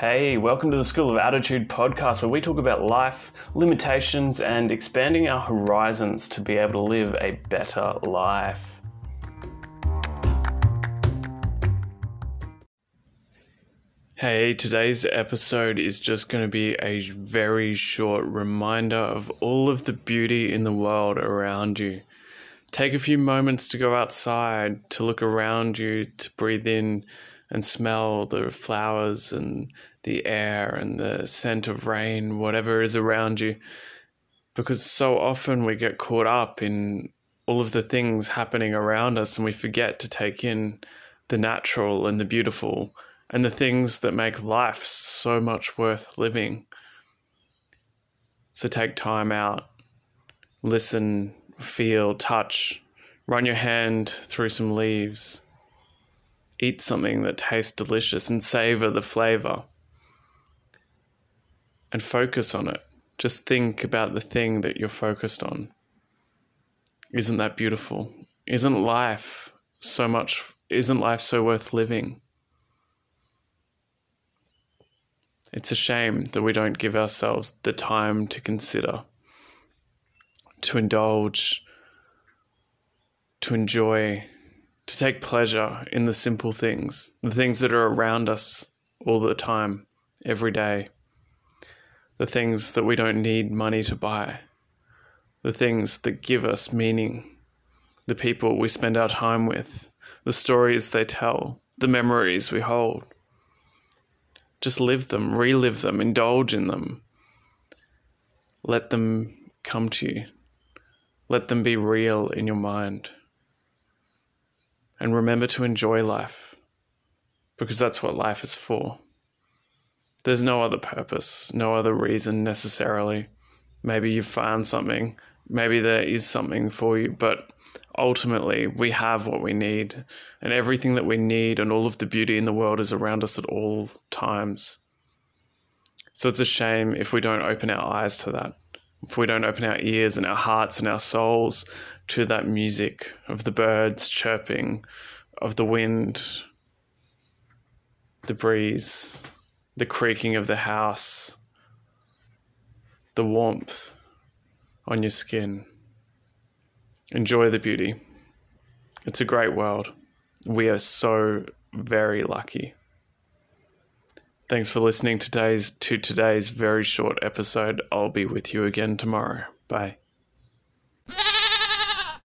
Hey, welcome to the School of Attitude podcast, where we talk about life, limitations, and expanding our horizons to be able to live a better life. Hey, today's episode is just going to be a very short reminder of all of the beauty in the world around you. Take a few moments to go outside, to look around you, to breathe in and smell the flowers and the air and the scent of rain, whatever is around you. Because so often we get caught up in all of the things happening around us and we forget to take in the natural and the beautiful and the things that make life so much worth living. So take time out, listen, feel, touch, run your hand through some leaves, eat something that tastes delicious and savor the flavor. And focus on it. Just think about the thing that you're focused on. Isn't that beautiful? Isn't life so much, isn't life so worth living? It's a shame that we don't give ourselves the time to consider, to indulge, to enjoy, to take pleasure in the simple things, the things that are around us all the time, every day, the things that we don't need money to buy, the things that give us meaning, the people we spend our time with, the stories they tell, the memories we hold. Just live them, relive them, indulge in them. Let them come to you. Let them be real in your mind. And remember to enjoy life because that's what life is for. There's no other purpose, no other reason necessarily. Maybe you've found something, maybe there is something for you, but ultimately we have what we need and everything that we need and all of the beauty in the world is around us at all times so it's a shame if we don't open our eyes to that if we don't open our ears and our hearts and our souls to that music of the birds chirping of the wind the breeze the creaking of the house the warmth on your skin enjoy the beauty. It's a great world. We are so very lucky. Thanks for listening to today's to today's very short episode. I'll be with you again tomorrow. Bye.